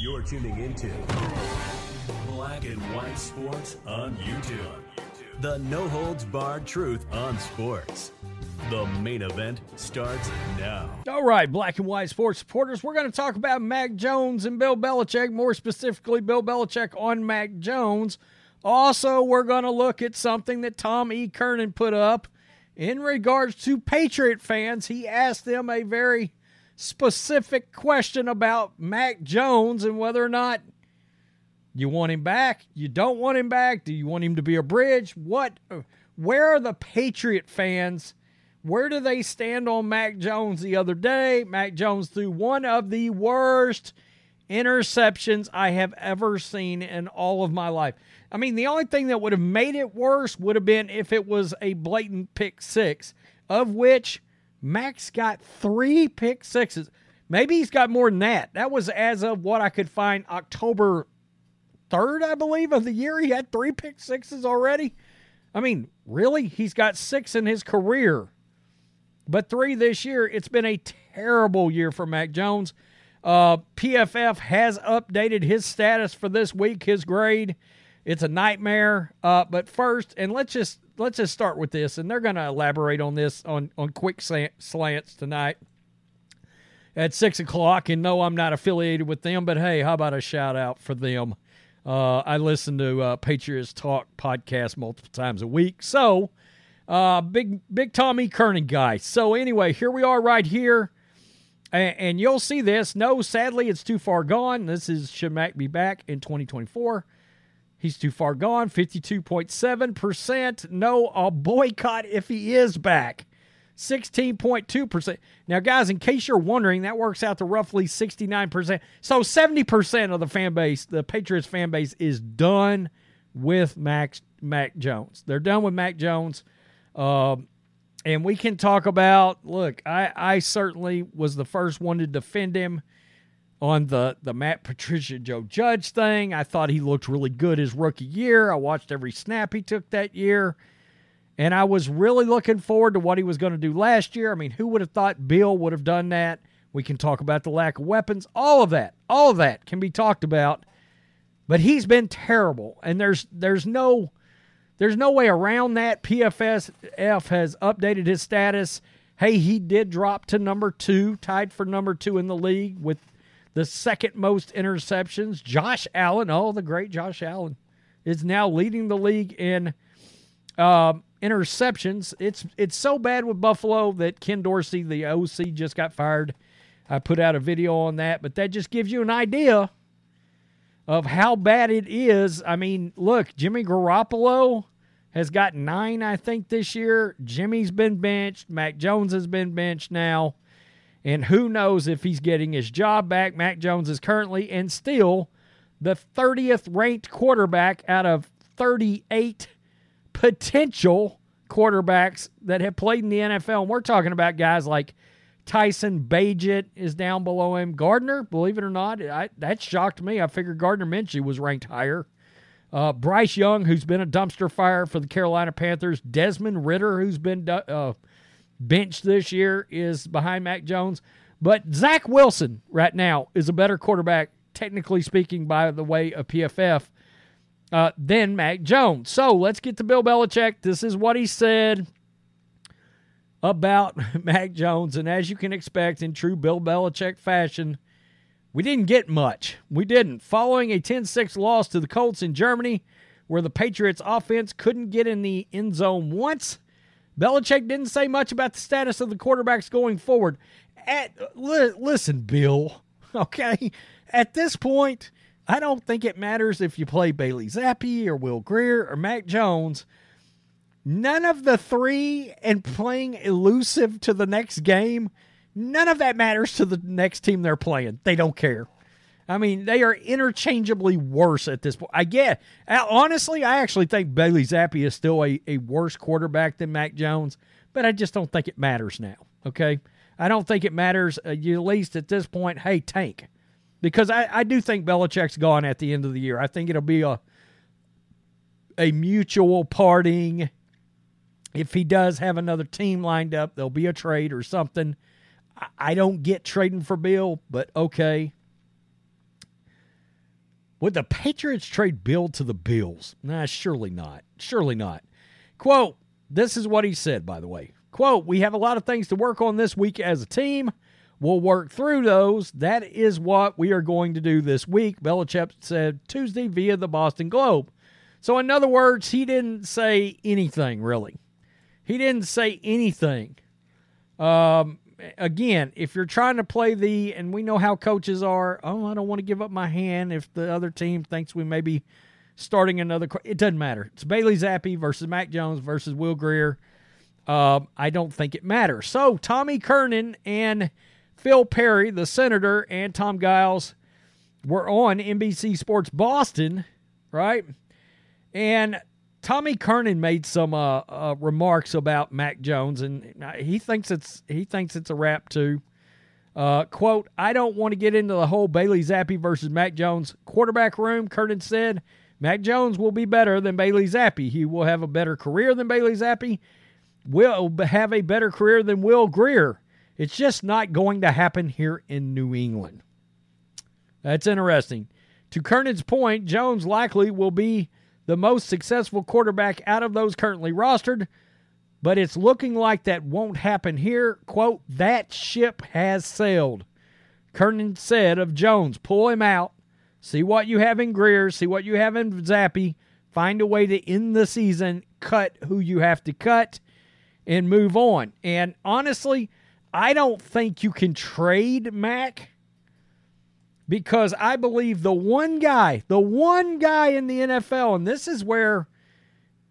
You're tuning into Black and White Sports on YouTube. The no holds barred truth on sports. The main event starts now. All right, black and white sports supporters, we're going to talk about Mac Jones and Bill Belichick, more specifically, Bill Belichick on Mac Jones. Also, we're going to look at something that Tom E. Curran put up in regards to Patriot fans. He asked them a very specific question about Mac Jones and whether or not you want him back, you don't want him back, do you want him to be a bridge? What where are the Patriot fans? Where do they stand on Mac Jones the other day? Mac Jones threw one of the worst interceptions I have ever seen in all of my life. I mean, the only thing that would have made it worse would have been if it was a blatant pick six, of which Max got three pick sixes. Maybe he's got more than that. That was as of what I could find October 3rd, I believe, of the year. He had three pick sixes already. I mean, really? He's got six in his career, but three this year. It's been a terrible year for Mac Jones. Uh, PFF has updated his status for this week, his grade. It's a nightmare. Uh, but first, and let's just let's just start with this, and they're going to elaborate on this on on quick slants tonight at six o'clock. And no, I'm not affiliated with them, but hey, how about a shout out for them? Uh, I listen to uh, Patriots Talk podcast multiple times a week, so uh, big big Tommy Curran guy. So anyway, here we are right here. And, and you'll see this. No, sadly, it's too far gone. This is should Mac be back in 2024. He's too far gone. 52.7%. No, I'll boycott if he is back. 16.2%. Now, guys, in case you're wondering, that works out to roughly 69%. So 70% of the fan base, the Patriots fan base, is done with Max Mac Jones. They're done with Mac Jones. Um, and we can talk about look, I, I certainly was the first one to defend him on the the Matt Patricia Joe Judge thing. I thought he looked really good his rookie year. I watched every snap he took that year. And I was really looking forward to what he was going to do last year. I mean, who would have thought Bill would have done that? We can talk about the lack of weapons. All of that, all of that can be talked about. But he's been terrible, and there's there's no there's no way around that. PFSF has updated his status. Hey, he did drop to number two, tied for number two in the league with the second most interceptions. Josh Allen, oh, the great Josh Allen, is now leading the league in uh, interceptions. It's it's so bad with Buffalo that Ken Dorsey, the OC, just got fired. I put out a video on that, but that just gives you an idea of how bad it is. I mean, look, Jimmy Garoppolo has got nine, I think, this year. Jimmy's been benched. Mac Jones has been benched now. And who knows if he's getting his job back. Mac Jones is currently and still the 30th ranked quarterback out of 38 potential quarterbacks that have played in the NFL. And we're talking about guys like Tyson Bagent is down below him. Gardner, believe it or not, I, that shocked me. I figured Gardner Minshew was ranked higher. Uh, Bryce Young, who's been a dumpster fire for the Carolina Panthers. Desmond Ridder, who's been uh, bench this year is behind Mac Jones. But Zach Wilson right now is a better quarterback, technically speaking, by the way of PFF, uh, than Mac Jones. So let's get to Bill Belichick. This is what he said about Mac Jones. And as you can expect in true Bill Belichick fashion, we didn't get much. We didn't. Following a 10 6 loss to the Colts in Germany, where the Patriots offense couldn't get in the end zone once, Belichick didn't say much about the status of the quarterbacks going forward. At, li- listen, Bill, okay? At this point, I don't think it matters if you play Bailey Zappe or Will Grier or Mac Jones. None of the three and playing elusive to the next game, none of that matters to the next team they're playing. They don't care. I mean, they are interchangeably worse at this point. I get, honestly, I actually think Bailey Zappe is still a, a worse quarterback than Mac Jones, but I just don't think it matters now. Okay. I don't think it matters, uh, at least at this point. Hey, tank. Because I, I do think Belichick's gone at the end of the year. I think it'll be a a mutual parting. If he does have another team lined up, there'll be a trade or something. I, I don't get trading for Bill, but okay. Would the Patriots trade Bill to the Bills? Nah, surely not. Surely not. Quote, this is what he said, by the way. Quote, we have a lot of things to work on this week as a team. We'll work through those. That is what we are going to do this week, Belichick said Tuesday via the Boston Globe. So, in other words, he didn't say anything really. He didn't say anything. Um, again, if you're trying to play the, and we know how coaches are, oh, I don't want to give up my hand if the other team thinks we may be starting another. It doesn't matter. It's Bailey Zappe versus Mac Jones versus Will Grier. Um, I don't think it matters. So Tommy Curran and Phil Perry, the senator, and Tom Giles were on NBC Sports Boston, right? And Tommy Curran made some uh, uh, remarks about Mac Jones, and he thinks it's he thinks it's a wrap too. Uh, quote: I don't want to get into the whole Bailey Zappe versus Mac Jones quarterback room. Curran said, Mac Jones will be better than Bailey Zappe. He will have a better career than Bailey Zappe. Will have a better career than Will Grier. It's just not going to happen here in New England. That's interesting. To Curran's point, Jones likely will be the most successful quarterback out of those currently rostered, but it's looking like that won't happen here. Quote, that ship has sailed. Curran said of Jones, pull him out, see what you have in Grier, see what you have in Zappe, find a way to end the season, cut who you have to cut, and move on. And honestly, I don't think you can trade Mac because I believe the one guy, the one guy in the NFL, and this is where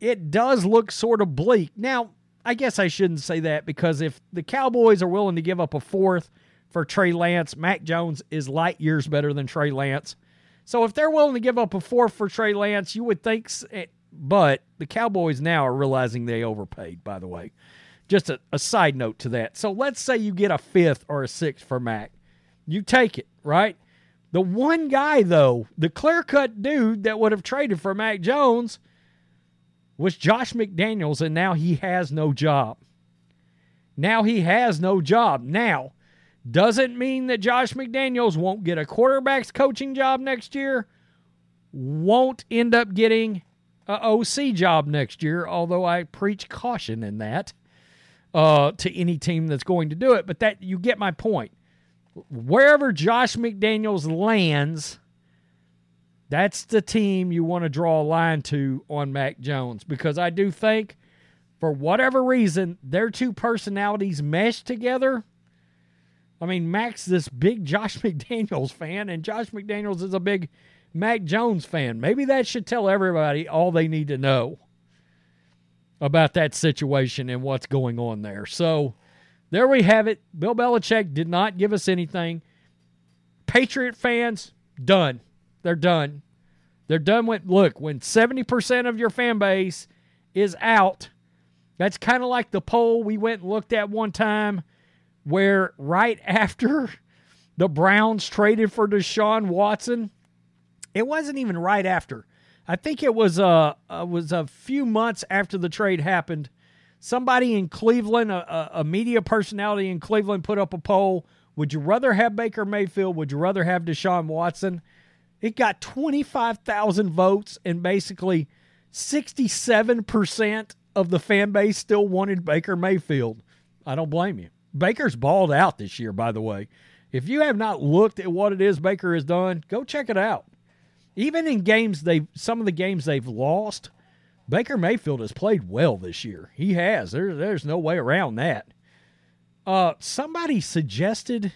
it does look sort of bleak. Now, I guess I shouldn't say that because if the Cowboys are willing to give up a fourth for Trey Lance, Mac Jones is light years better than Trey Lance. So if they're willing to give up a fourth for Trey Lance, you would think, eh, but the Cowboys now are realizing they overpaid, by the way. Just a, a side note to that. So let's say you get a fifth or a sixth for Mac. You take it, right? The one guy, though, the clear cut dude that would have traded for Mac Jones was Josh McDaniels, and now he has no job. Now he has no job. Now, doesn't mean that Josh McDaniels won't get a quarterback's coaching job next year, won't end up getting a OC job next year, although I preach caution in that uh, to any team that's going to do it. But that you get my point wherever Josh McDaniels lands, that's the team you want to draw a line to on Mac Jones because I do think, for whatever reason, their two personalities mesh together. I mean, Mac's this big Josh McDaniels fan, and Josh McDaniels is a big Mac Jones fan. Maybe that should tell everybody all they need to know about that situation and what's going on there. So, there we have it. Bill Belichick did not give us anything. Patriot fans, done. They're done. They're done with look, when 70% of your fan base is out, that's kind of like the poll we went and looked at one time where right after the Browns traded for Deshaun Watson, it wasn't even right after. I think it was uh, uh was a few months after the trade happened somebody in Cleveland, a, a, media personality in Cleveland, put up a poll. Would you rather have Baker Mayfield? Would you rather have Deshaun Watson? It got 25,000 votes, and basically 67% of the fan base still wanted Baker Mayfield. I don't blame you. Baker's balled out this year, by the way. If you have not looked at what it is Baker has done, go check it out. Even in games they some of the games they've lost, Baker Mayfield has played well this year. He has. There, there's no way around that. Uh, somebody suggested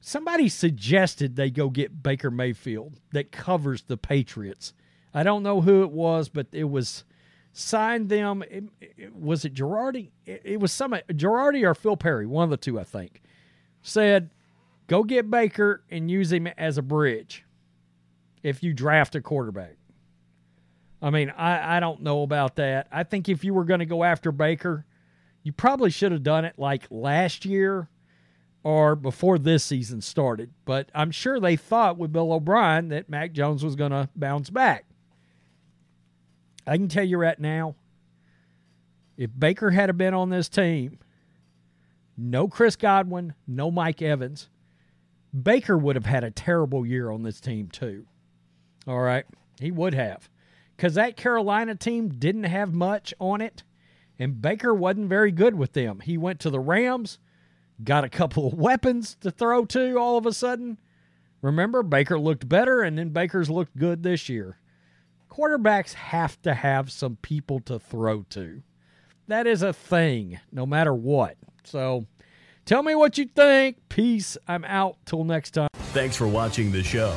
somebody suggested they go get Baker Mayfield that covers the Patriots. I don't know who it was, but it was signed them. It, it, was it Giardi? It, it was some Giardi or Phil Perry, one of the two, I think. Said, go get Baker and use him as a bridge if you draft a quarterback. I mean, I, I don't know about that. I think if you were going to go after Baker, you probably should have done it like last year or before this season started. But I'm sure they thought with Bill O'Brien that Mac Jones was going to bounce back. I can tell you right now, if Baker had been on this team, no Chris Godwin, no Mike Evans, Baker would have had a terrible year on this team too. All right, he would have. Because that Carolina team didn't have much on it, and Baker wasn't very good with them. He went to the Rams, got a couple of weapons to throw to all of a sudden. Remember, Baker looked better, and then Baker's looked good this year. Quarterbacks have to have some people to throw to. That is a thing, no matter what. So tell me what you think. Peace. I'm out. Till next time. Thanks for watching the show.